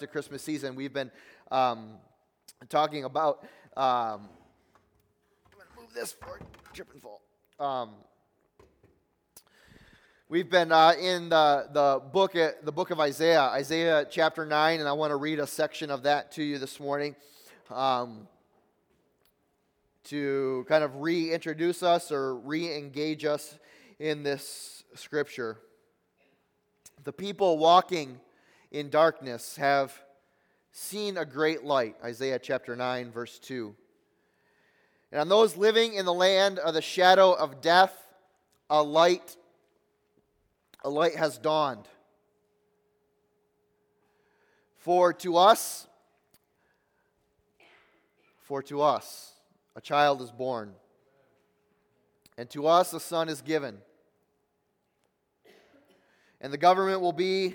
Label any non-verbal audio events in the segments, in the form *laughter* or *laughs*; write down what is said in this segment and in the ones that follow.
to Christmas season, we've been um, talking about. Um, I'm going to move this for trip fall. Um, we've been uh, in the, the, book, the book of Isaiah, Isaiah chapter 9, and I want to read a section of that to you this morning um, to kind of reintroduce us or re engage us in this scripture. The people walking in darkness have seen a great light. Isaiah chapter 9, verse 2. And on those living in the land of the shadow of death, a light, a light has dawned. For to us, for to us a child is born, and to us a son is given and the government will be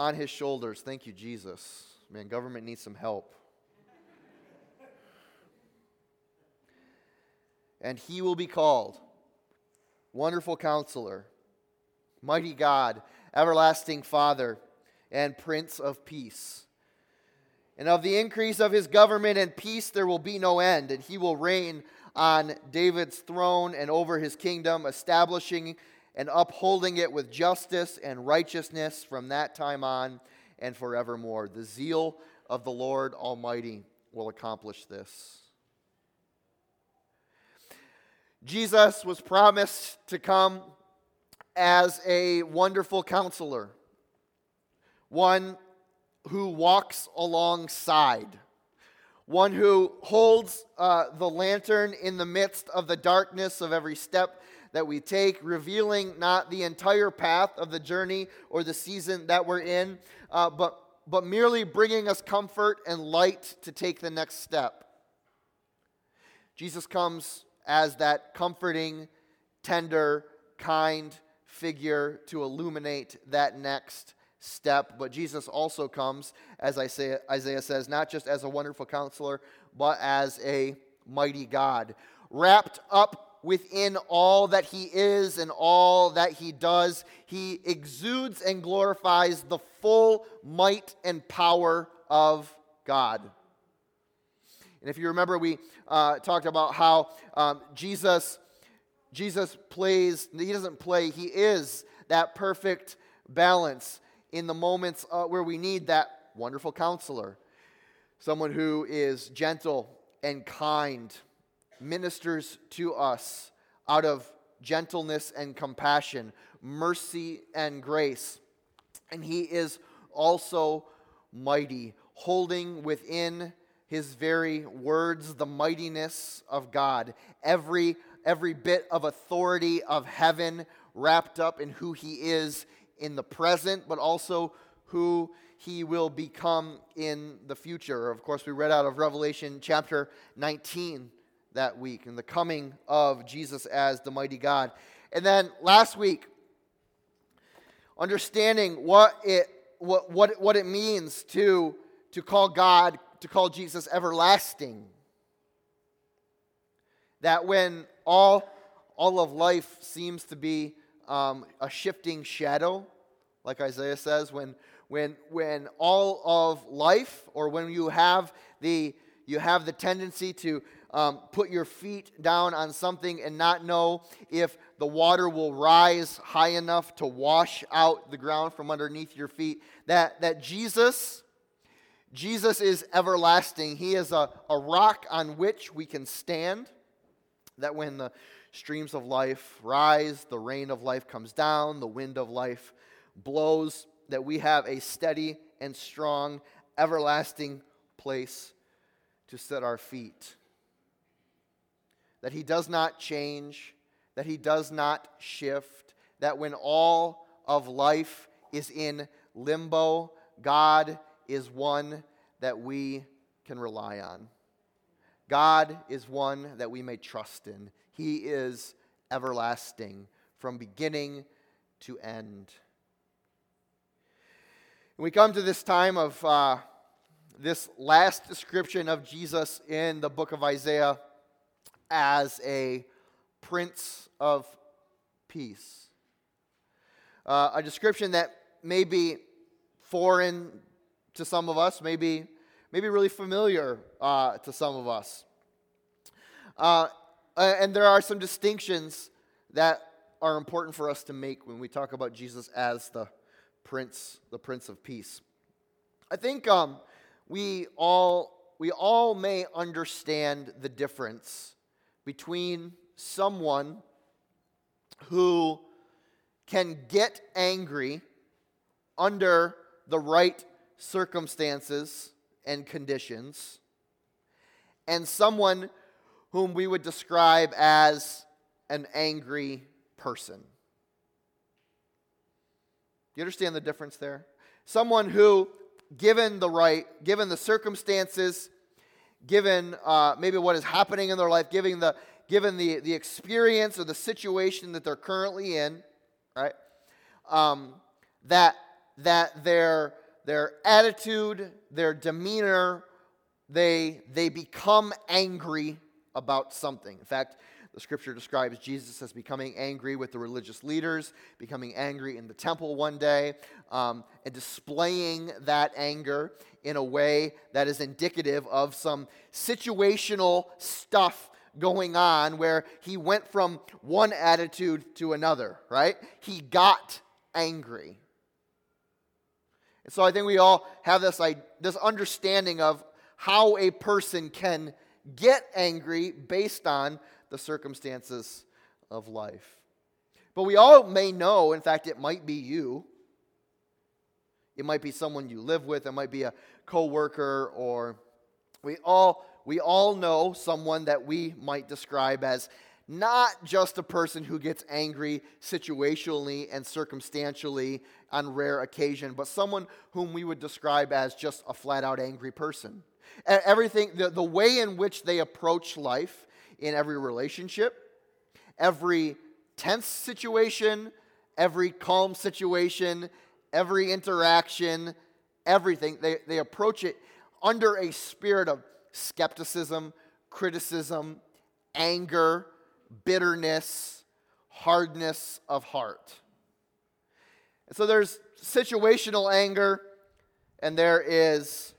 on his shoulders. Thank you, Jesus. Man, government needs some help. and he will be called Wonderful Counselor, Mighty God, Everlasting Father, and Prince of Peace. And of the increase of his government and peace there will be no end, and he will reign on David's throne and over his kingdom, establishing and upholding it with justice and righteousness from that time on and forevermore. The zeal of the Lord Almighty will accomplish this. Jesus was promised to come as a wonderful counselor, one who walks alongside, one who holds uh, the lantern in the midst of the darkness of every step that we take, revealing not the entire path of the journey or the season that we're in, uh, but, but merely bringing us comfort and light to take the next step. Jesus comes as that comforting, tender, kind figure to illuminate that next step. But Jesus also comes, as Isaiah says, not just as a wonderful counselor, but as a mighty God, wrapped up within all that he is and all that he does. He exudes and glorifies the full might and power of God. And if you remember, we uh, talked about how um, Jesus, Jesus plays, he doesn't play, he is that perfect balance in the moments uh, where we need that wonderful counselor, someone who is gentle and kind ministers to us out of gentleness and compassion, mercy and grace. And he is also mighty, holding within his very words the mightiness of God, every, every bit of authority of heaven wrapped up in who he is in the present, but also who he will become in the future. Of course, we read out of Revelation chapter 19 that week and the coming of Jesus as the mighty God. And then last week, understanding what it, what, what, what it means to, to call God, to call Jesus everlasting. That when all, all of life seems to be um, a shifting shadow, like Isaiah says, when, when, when all of life, or when you have the, you have the tendency to um, put your feet down on something and not know if the water will rise high enough to wash out the ground from underneath your feet. That, that Jesus, Jesus is everlasting. He is a, a rock on which we can stand. That when the streams of life rise, the rain of life comes down, the wind of life blows, that we have a steady and strong, everlasting place to set our feet that he does not change, that he does not shift, that when all of life is in limbo, God is one that we can rely on. God is one that we may trust in. He is everlasting from beginning to end. We come to this time of uh, this last description of Jesus in the book of Isaiah as a prince of peace. Uh, a description that may be foreign to some of us, maybe, maybe really familiar uh, to some of us. Uh, and there are some distinctions that are important for us to make when we talk about Jesus as the Prince, the Prince of Peace. I think um, we all we all may understand the difference between someone who can get angry under the right circumstances and conditions, and someone whom we would describe as an angry person. Do you understand the difference there? Someone who, given the right, given the circumstances, given uh, maybe what is happening in their life, given the given the, the experience or the situation that they're currently in, right? Um, that that their their attitude, their demeanor, they they become angry about something. In fact, the scripture describes Jesus as becoming angry with the religious leaders, becoming angry in the temple one day, um, and displaying that anger in a way that is indicative of some situational stuff going on where he went from one attitude to another, right? He got angry. And so I think we all have this, like, this understanding of how a person can get angry based on the circumstances of life. But we all may know, in fact, it might be you. It might be someone you live with, it might be a coworker, or we all we all know someone that we might describe as not just a person who gets angry situationally and circumstantially on rare occasion, but someone whom we would describe as just a flat out angry person. Everything, the, the way in which they approach life in every relationship, every tense situation, every calm situation, every interaction, everything, they, they approach it under a spirit of skepticism, criticism, anger, bitterness, hardness of heart. And so there's situational anger, and there is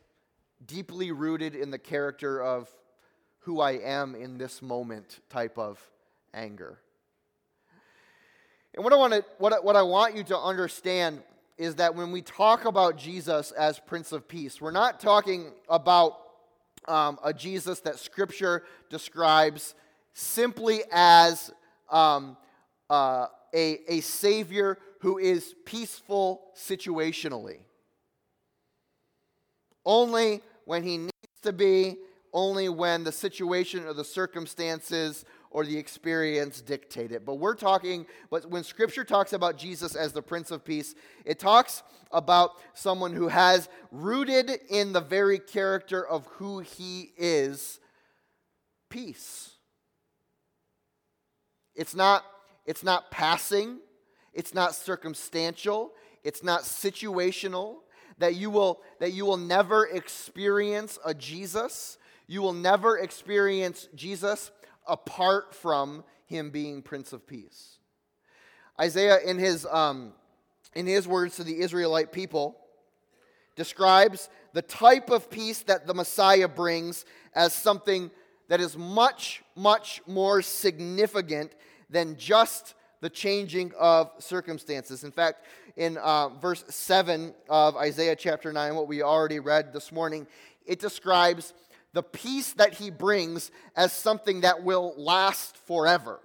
deeply rooted in the character of who I am in this moment type of anger. And what I want to what, what I want you to understand is that when we talk about Jesus as Prince of Peace, we're not talking about um, a Jesus that Scripture describes simply as um, uh, a, a Savior who is peaceful situationally. Only when He needs to be, only when the situation or the circumstances or the experience dictate it. But we're talking, but when Scripture talks about Jesus as the Prince of Peace, it talks about someone who has rooted in the very character of who he is peace. It's not, it's not passing, it's not circumstantial, it's not situational. That you will that you will never experience a Jesus. You will never experience Jesus apart from him being Prince of Peace. Isaiah, in his, um, in his words to the Israelite people, describes the type of peace that the Messiah brings as something that is much, much more significant than just the changing of circumstances. In fact, in uh, verse 7 of Isaiah chapter 9, what we already read this morning, it describes the peace that he brings as something that will last forever,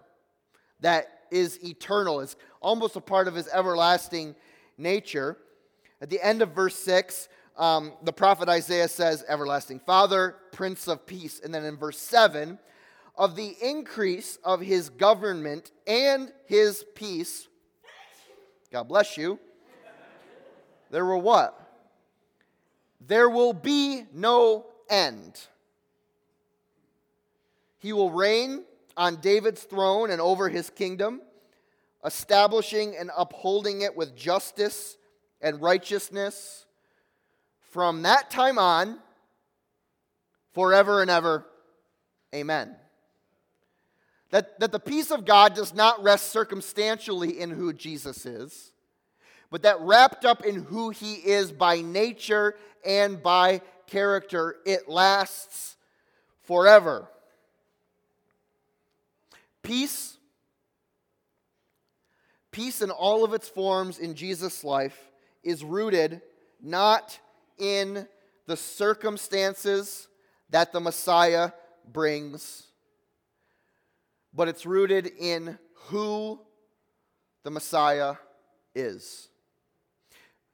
that is eternal, is almost a part of his everlasting nature. At the end of verse 6, um, the prophet Isaiah says, Everlasting Father, Prince of Peace. And then in verse 7, of the increase of his government and his peace, God bless you, there will what? There will be no end. He will reign on David's throne and over his kingdom, establishing and upholding it with justice and righteousness from that time on, forever and ever. Amen. That, that the peace of God does not rest circumstantially in who Jesus is, but that wrapped up in who he is by nature and by character, it lasts forever. Peace, peace in all of its forms in Jesus' life is rooted not in the circumstances that the Messiah brings, but it's rooted in who the Messiah is.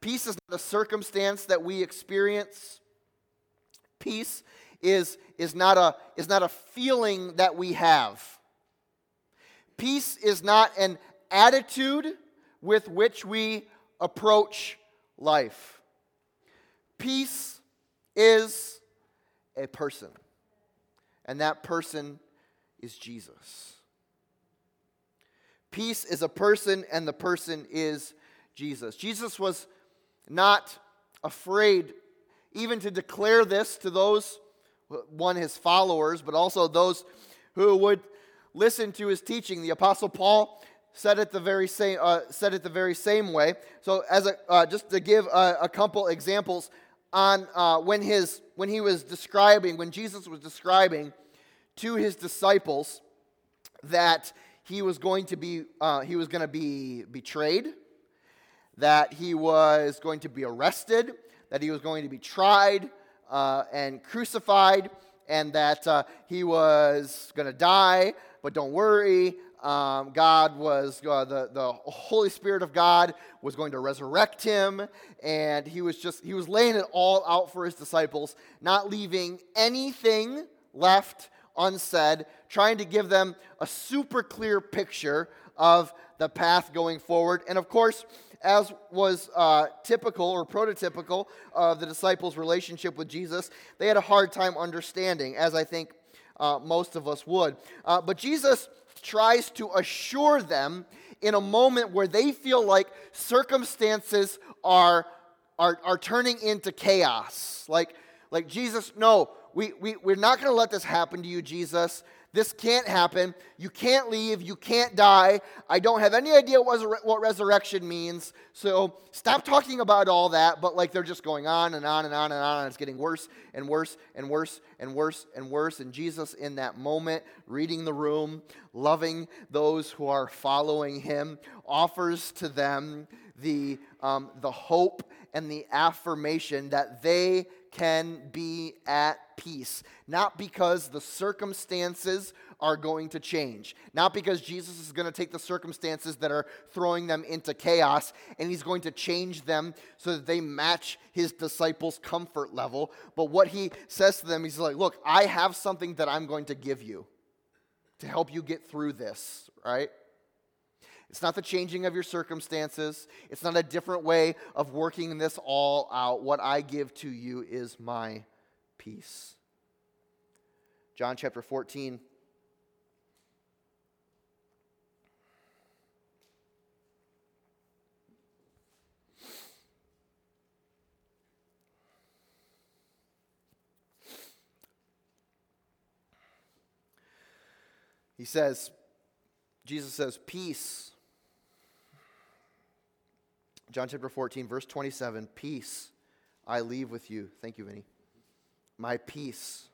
Peace is not a circumstance that we experience. Peace is, is, not a, is not a feeling that we have. Peace is not an attitude with which we approach life. Peace is a person, and that person is Jesus. Peace is a person, and the person is Jesus. Jesus was not afraid even to declare this to those, one, his followers, but also those who would listen to his teaching. The Apostle Paul said it the very same, uh, said it the very same way. So, as a, uh, just to give a, a couple examples on uh, when, his, when he was describing, when Jesus was describing to his disciples that he was going to be, uh, he was going to be betrayed, that he was going to be arrested, that he was going to be tried uh, and crucified, and that uh, he was going to die. But don't worry, um, God was, uh, the, the Holy Spirit of God was going to resurrect him, and he was just, he was laying it all out for his disciples, not leaving anything left unsaid, trying to give them a super clear picture of the path going forward. And of course, as was uh, typical or prototypical of the disciples' relationship with Jesus, they had a hard time understanding, as I think uh, most of us would. Uh, but Jesus tries to assure them in a moment where they feel like circumstances are, are, are turning into chaos. Like, like Jesus, no, we, we, we're not going to let this happen to you, Jesus. This can't happen. You can't leave. You can't die. I don't have any idea what, what resurrection means. So stop talking about all that. But like they're just going on and on and on and on. And it's getting worse and worse and worse and worse and worse. And Jesus, in that moment, reading the room, loving those who are following him, offers to them the, um, the hope and the affirmation that they can be at peace. Not because the circumstances are going to change. Not because Jesus is going to take the circumstances that are throwing them into chaos and he's going to change them so that they match his disciples' comfort level. But what he says to them, he's like, Look, I have something that I'm going to give you to help you get through this, right? It's not the changing of your circumstances. It's not a different way of working this all out. What I give to you is my peace. John chapter 14. He says, Jesus says, Peace John chapter 14, verse 27 Peace I leave with you. Thank you, Vinny. My peace.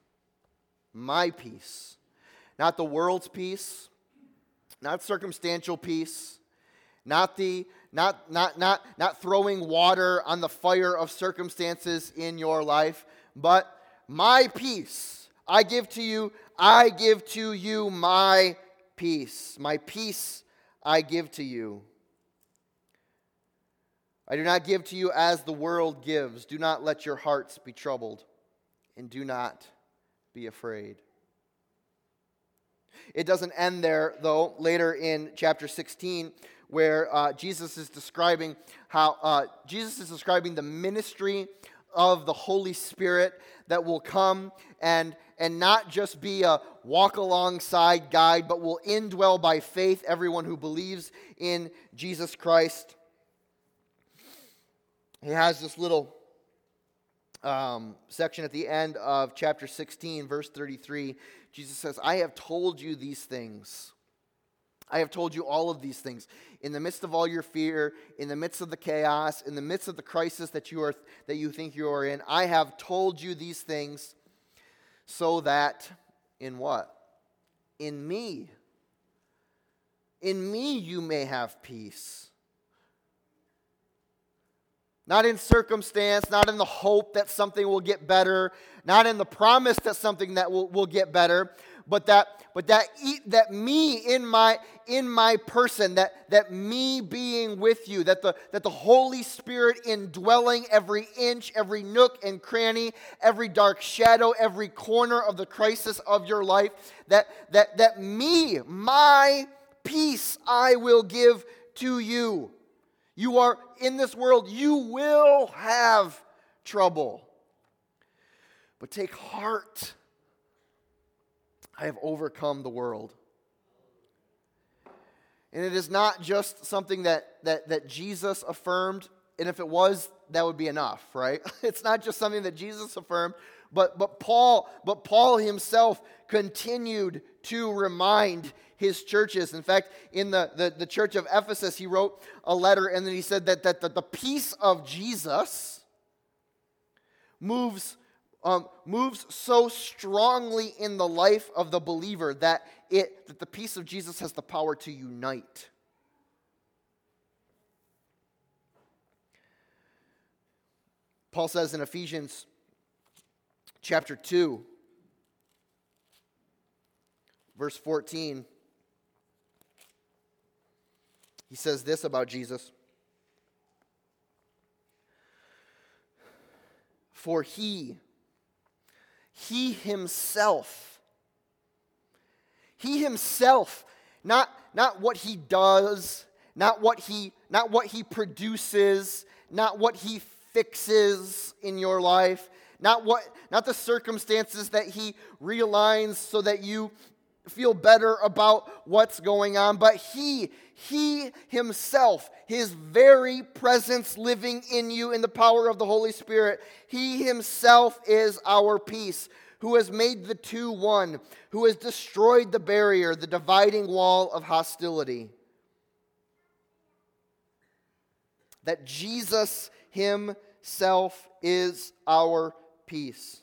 My peace. Not the world's peace, not circumstantial peace, not the not not not not throwing water on the fire of circumstances in your life, but my peace I give to you. I give to you my peace. My peace I give to you. I do not give to you as the world gives. Do not let your hearts be troubled, and do not be afraid. It doesn't end there, though, later in chapter 16, where uh, Jesus is describing how uh, Jesus is describing the ministry of the Holy Spirit that will come and, and not just be a walk alongside guide, but will indwell by faith everyone who believes in Jesus Christ he has this little um, section at the end of chapter 16, verse 33. Jesus says, I have told you these things I have told you all of these things. In the midst of all your fear, in the midst of the chaos, in the midst of the crisis that you, are, that you think you are in, I have told you these things so that, in what? In me. In me you may have peace. Not in circumstance, not in the hope that something will get better, not in the promise that something that will, will get better, but that but that eat that me in my in my person that that me being with you that the that the holy spirit indwelling every inch every nook and cranny every dark shadow every corner of the crisis of your life that that that me my peace i will give to you you are in this world you will have trouble but take heart I have overcome the world. And it is not just something that, that, that Jesus affirmed, and if it was, that would be enough, right? *laughs* It's not just something that Jesus affirmed, but, but, Paul, but Paul himself continued to remind his churches. In fact, in the, the, the church of Ephesus, he wrote a letter and then he said that, that, that the peace of Jesus moves um, moves so strongly in the life of the believer that, it, that the peace of Jesus has the power to unite. Paul says in Ephesians chapter 2, verse 14, he says this about Jesus. For he, he himself. He himself, not, not what he does, not what he, not what he produces, not what he fixes in your life, not what not the circumstances that he realigns so that you feel better about what's going on, but he, he himself, his very presence living in you in the power of the Holy Spirit, he himself is our peace, who has made the two one, who has destroyed the barrier, the dividing wall of hostility. That Jesus himself is our peace.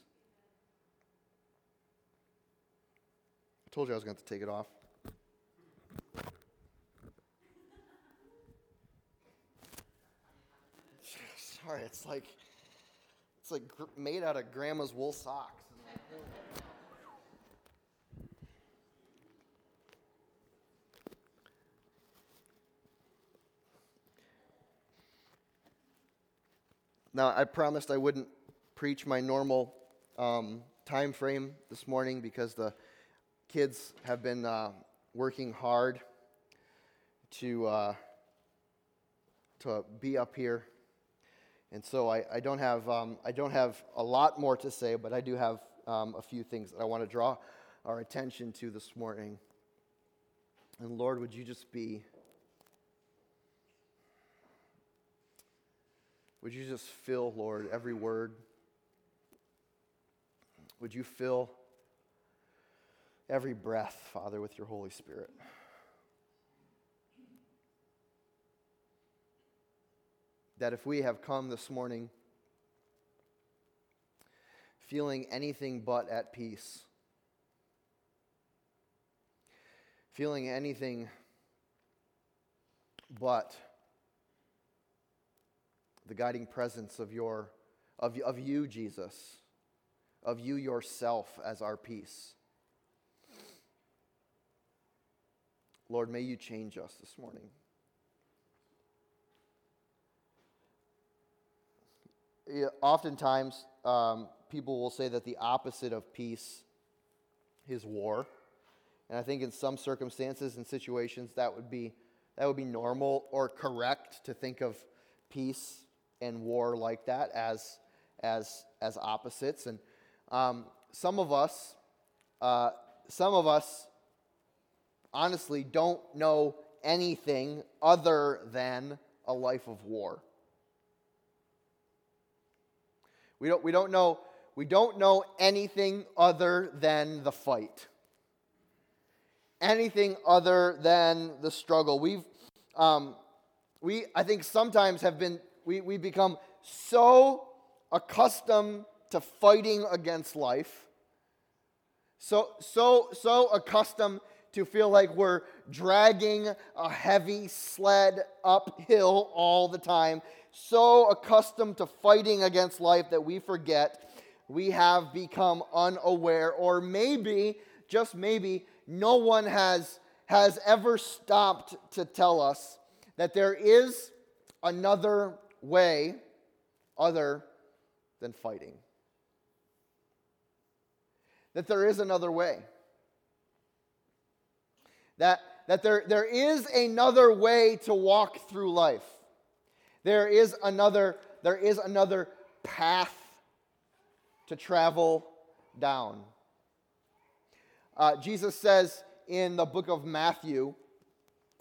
I told you I was going to, take it off. It's like it's like made out of grandma's wool socks. Now, I promised I wouldn't preach my normal um, time frame this morning because the kids have been uh, working hard to, uh, to be up here. And so I, I, don't have, um, I don't have a lot more to say, but I do have um, a few things that I want to draw our attention to this morning. And Lord, would you just be, would you just fill, Lord, every word? Would you fill every breath, Father, with your Holy Spirit. That if we have come this morning feeling anything but at peace, feeling anything but the guiding presence of your of, of you jesus of you yourself as our peace Lord, may you change us this morning. Oftentimes, um, people will say that the opposite of peace is war. And I think in some circumstances and situations that would be that would be normal or correct to think of peace and war like that as as as opposites. And um, some of us, uh, some of us honestly don't know anything other than a life of war. We don't, we don't, know, we don't know anything other than the fight. anything other than the struggle. We've, um, we, I think, sometimes have been, we, we become so accustomed to fighting against life, so, so, so accustomed to feel like we're dragging a heavy sled uphill all the time, so accustomed to fighting against life that we forget we have become unaware, or maybe, just maybe, no one has, has ever stopped to tell us that there is another way other than fighting. That there is another way. That, that there, there is another way to walk through life. There is another, there is another path to travel down. Uh, Jesus says in the book of Matthew,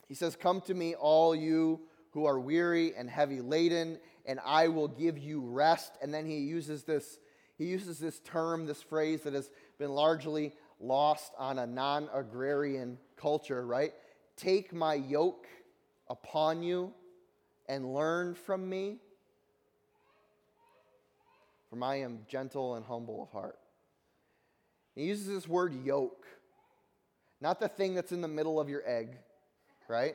He says, Come to me, all you who are weary and heavy laden, and I will give you rest. And then he uses this, he uses this term, this phrase that has been largely lost on a non agrarian culture, right? Take my yoke upon you and learn from me, for I am gentle and humble of heart. He uses this word yoke, not the thing that's in the middle of your egg, right?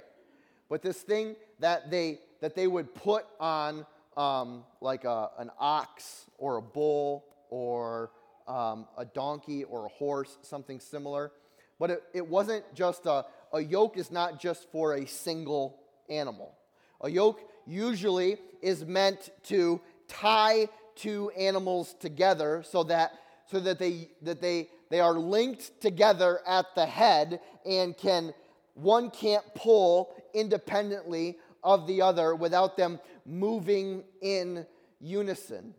But this thing that they that they would put on um, like a, an ox or a bull or um, a donkey or a horse, something similar. But it, it wasn't just a, a yoke is not just for a single animal. A yoke usually is meant to tie two animals together so that so that they that they they are linked together at the head and can one can't pull independently of the other without them moving in unison.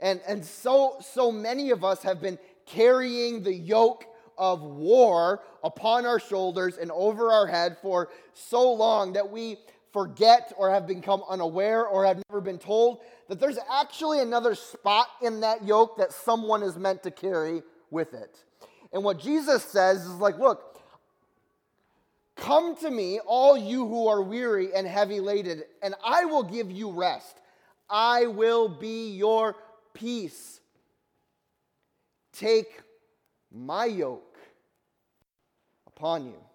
And, and so, so many of us have been carrying the yoke of war upon our shoulders and over our head for so long that we forget or have become unaware or have never been told that there's actually another spot in that yoke that someone is meant to carry with it. And what Jesus says is like, look, come to me, all you who are weary and heavy laden, and I will give you rest. I will be your peace. Take my yoke upon you.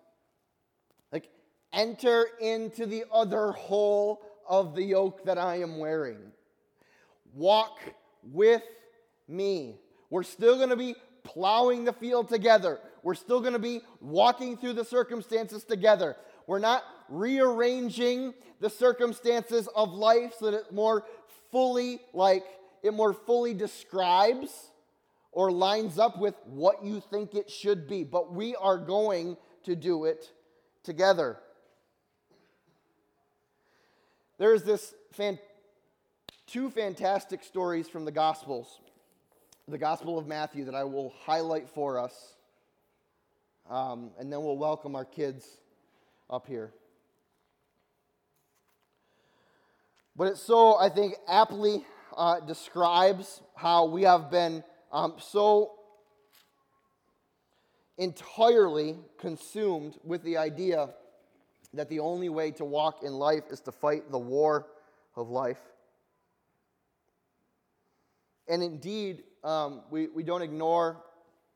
Enter into the other hole of the yoke that I am wearing. Walk with me. We're still going to be plowing the field together. We're still going to be walking through the circumstances together. We're not rearranging the circumstances of life so that it more fully like it more fully describes or lines up with what you think it should be, but we are going to do it together. There's this fan- two fantastic stories from the Gospels, the Gospel of Matthew, that I will highlight for us, um, and then we'll welcome our kids up here. But it so, I think, aptly uh, describes how we have been um, so entirely consumed with the idea that the only way to walk in life is to fight the war of life. And indeed, um, we, we don't ignore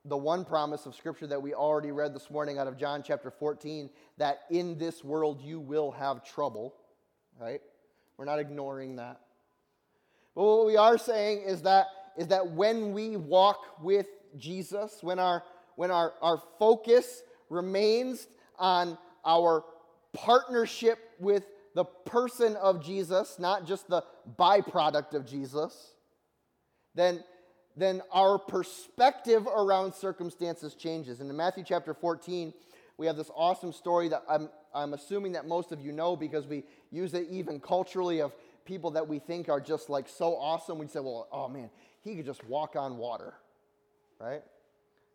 the one promise of Scripture that we already read this morning out of John chapter 14 that in this world you will have trouble, right? We're not ignoring that. But what we are saying is that, is that when we walk with Jesus, when, our, when our, our focus remains on our partnership with the person of Jesus, not just the byproduct of Jesus, then, then our perspective around circumstances changes. And in Matthew chapter 14, we have this awesome story that I'm, I'm assuming that most of you know because we use it even culturally of people that we think are just like so awesome. We say, well, oh man, he could just walk on water, right?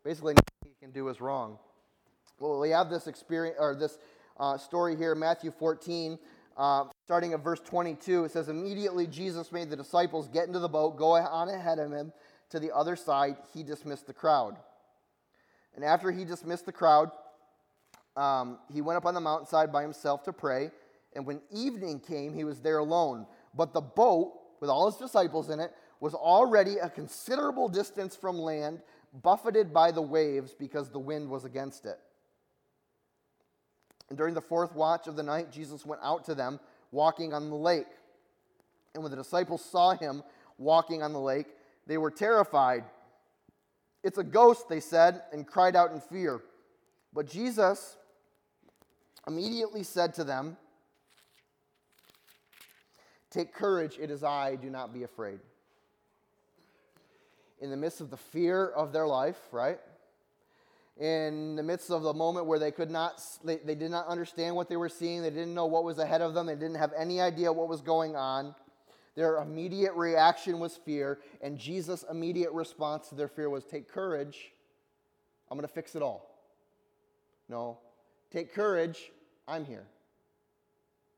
Basically, nothing he can do is wrong. Well, we have this experience or this uh, story here, Matthew 14, uh, starting at verse 22. It says, Immediately Jesus made the disciples get into the boat, go on ahead of him to the other side. He dismissed the crowd. And after he dismissed the crowd, um, he went up on the mountainside by himself to pray. And when evening came, he was there alone. But the boat, with all his disciples in it, was already a considerable distance from land, buffeted by the waves because the wind was against it. And during the fourth watch of the night, Jesus went out to them, walking on the lake. And when the disciples saw him walking on the lake, they were terrified. It's a ghost, they said, and cried out in fear. But Jesus immediately said to them, Take courage, it is I, do not be afraid. In the midst of the fear of their life, right? In the midst of the moment where they could not, they, they did not understand what they were seeing, they didn't know what was ahead of them, they didn't have any idea what was going on. Their immediate reaction was fear, and Jesus' immediate response to their fear was take courage, I'm going to fix it all. No, take courage, I'm here.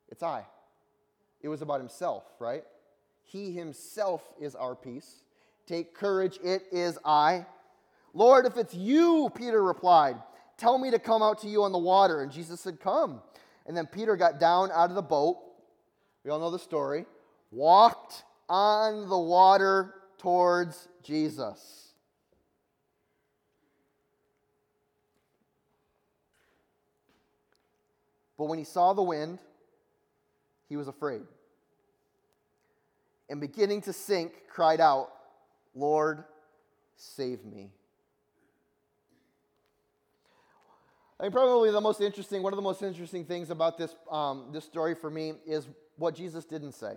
It's I. It was about himself, right? He himself is our peace. Take courage, it is I. Lord, if it's you, Peter replied, tell me to come out to you on the water. And Jesus said, Come. And then Peter got down out of the boat. We all know the story. Walked on the water towards Jesus. But when he saw the wind, he was afraid. And beginning to sink, cried out, Lord, save me. I think probably the most interesting, one of the most interesting things about this, um, this story for me is what Jesus didn't say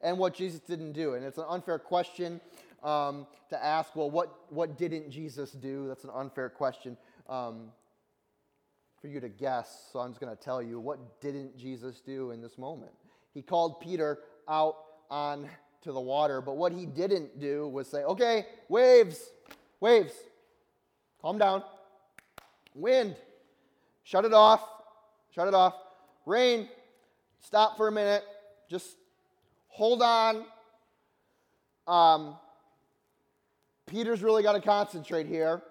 and what Jesus didn't do. And it's an unfair question um, to ask, well, what, what didn't Jesus do? That's an unfair question. Um, for you to guess, so I'm just going to tell you what didn't Jesus do in this moment? He called Peter out on to the water, but what he didn't do was say, "Okay, waves, waves. Calm down. Wind, shut it off. Shut it off. Rain, stop for a minute. Just hold on. Um, Peter's really got to concentrate here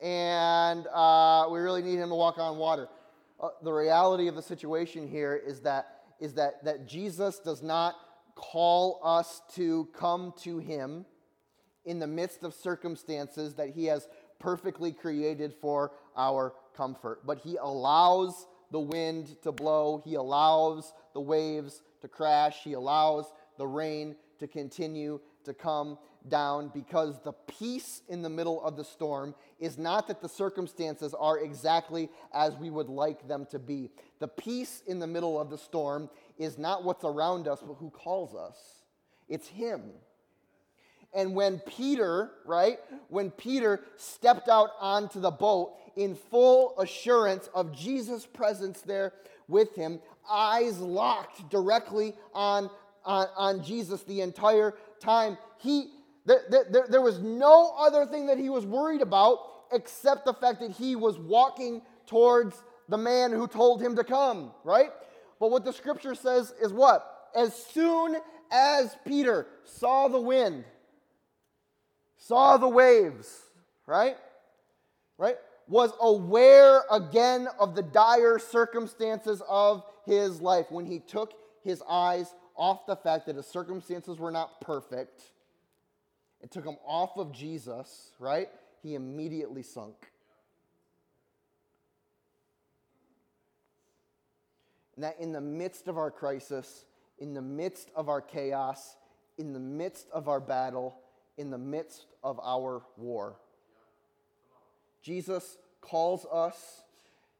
and uh, we really need him to walk on water. Uh, the reality of the situation here is that is that that Jesus does not call us to come to him in the midst of circumstances that he has perfectly created for our comfort, but he allows the wind to blow, he allows the waves to crash, he allows the rain to continue to come down because the peace in the middle of the storm is not that the circumstances are exactly as we would like them to be. The peace in the middle of the storm is not what's around us, but who calls us. It's Him. And when Peter, right, when Peter stepped out onto the boat in full assurance of Jesus' presence there with him, eyes locked directly on, on, on Jesus the entire time, he, there, there, there was no other thing that he was worried about except the fact that he was walking towards the man who told him to come, right? But what the scripture says is what? As soon as Peter saw the wind, saw the waves, right? Right? Was aware again of the dire circumstances of his life when he took his eyes off the fact that his circumstances were not perfect and took him off of Jesus, right? He immediately sunk. And that in the midst of our crisis, in the midst of our chaos, in the midst of our battle, in the midst of our war, Jesus calls us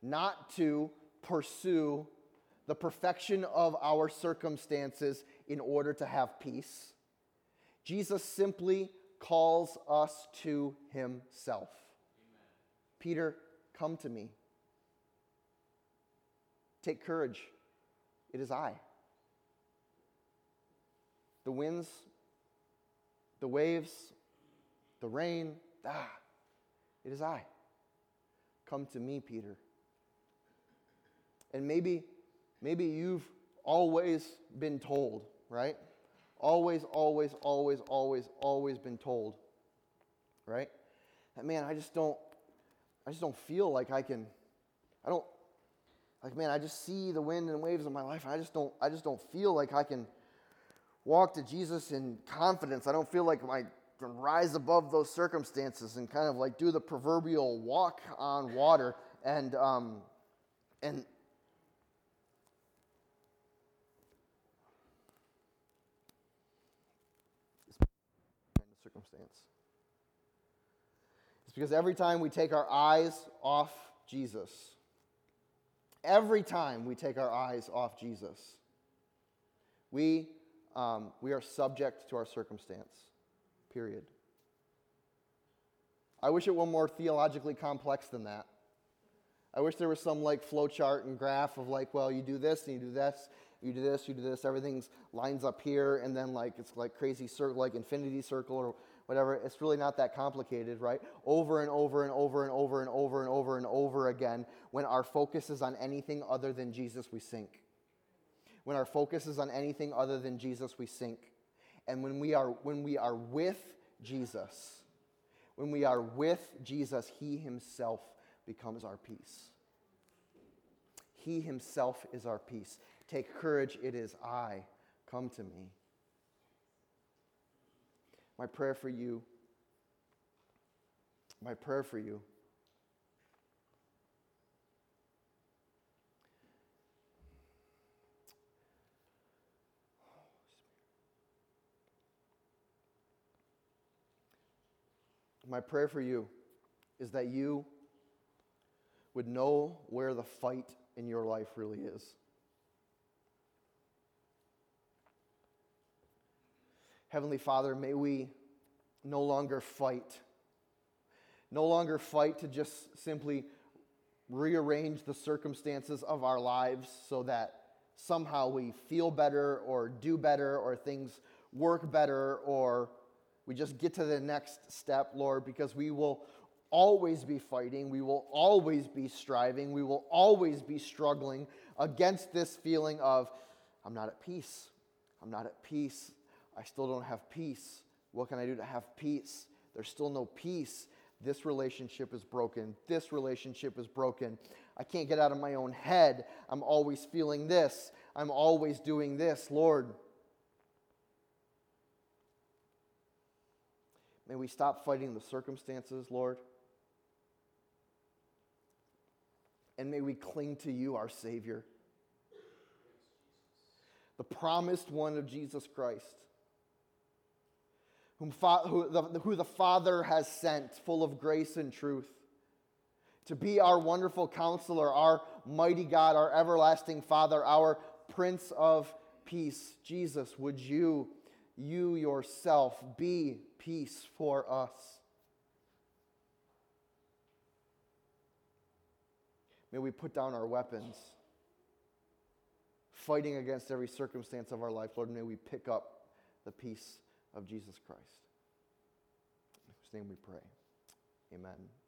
not to pursue the perfection of our circumstances in order to have peace Jesus simply calls us to himself. Amen. Peter, come to me. Take courage. It is I. The winds, the waves, the rain, ah, it is I. Come to me, Peter. And maybe, maybe you've always been told, right? Always, always, always, always, always been told, right? That man, I just don't, I just don't feel like I can, I don't, Like, man, I just see the wind and waves of my life, and I just don't, I just don't feel like I can walk to Jesus in confidence. I don't feel like I can rise above those circumstances and kind of like do the proverbial walk on water. And um, and circumstance. It's because every time we take our eyes off Jesus, every time we take our eyes off Jesus, we, um, we are subject to our circumstance, period. I wish it were more theologically complex than that. I wish there was some like flow chart and graph of like, well, you do this and you do this, you do this, you do this, everything's lines up here, and then like it's like crazy circle, like infinity circle or whatever. It's really not that complicated, right? Over and over and over and over and over and over and over again. When our focus is on anything other than Jesus, we sink. When our focus is on anything other than Jesus, we sink. And when we are when we are with Jesus, when we are with Jesus, He Himself becomes our peace. He Himself is our peace. Take courage, it is I. Come to me. My prayer for you, my prayer for you My prayer for you is that you would know where the fight in your life really is. Heavenly Father, may we no longer fight. No longer fight to just simply rearrange the circumstances of our lives so that somehow we feel better or do better or things work better or we just get to the next step, Lord, because we will always be fighting. We will always be striving. We will always be struggling against this feeling of, I'm not at peace. I'm not at peace. I still don't have peace. What can I do to have peace? There's still no peace. This relationship is broken. This relationship is broken. I can't get out of my own head. I'm always feeling this. I'm always doing this. Lord, may we stop fighting the circumstances, Lord. And may we cling to you, our Savior, the promised one of Jesus Christ whom who, the, who the Father has sent, full of grace and truth, to be our wonderful counselor, our mighty God, our everlasting Father, our Prince of Peace. Jesus, would you, you yourself, be peace for us? May we put down our weapons, fighting against every circumstance of our life. Lord, may we pick up the peace of Jesus Christ. In his name we pray. Amen.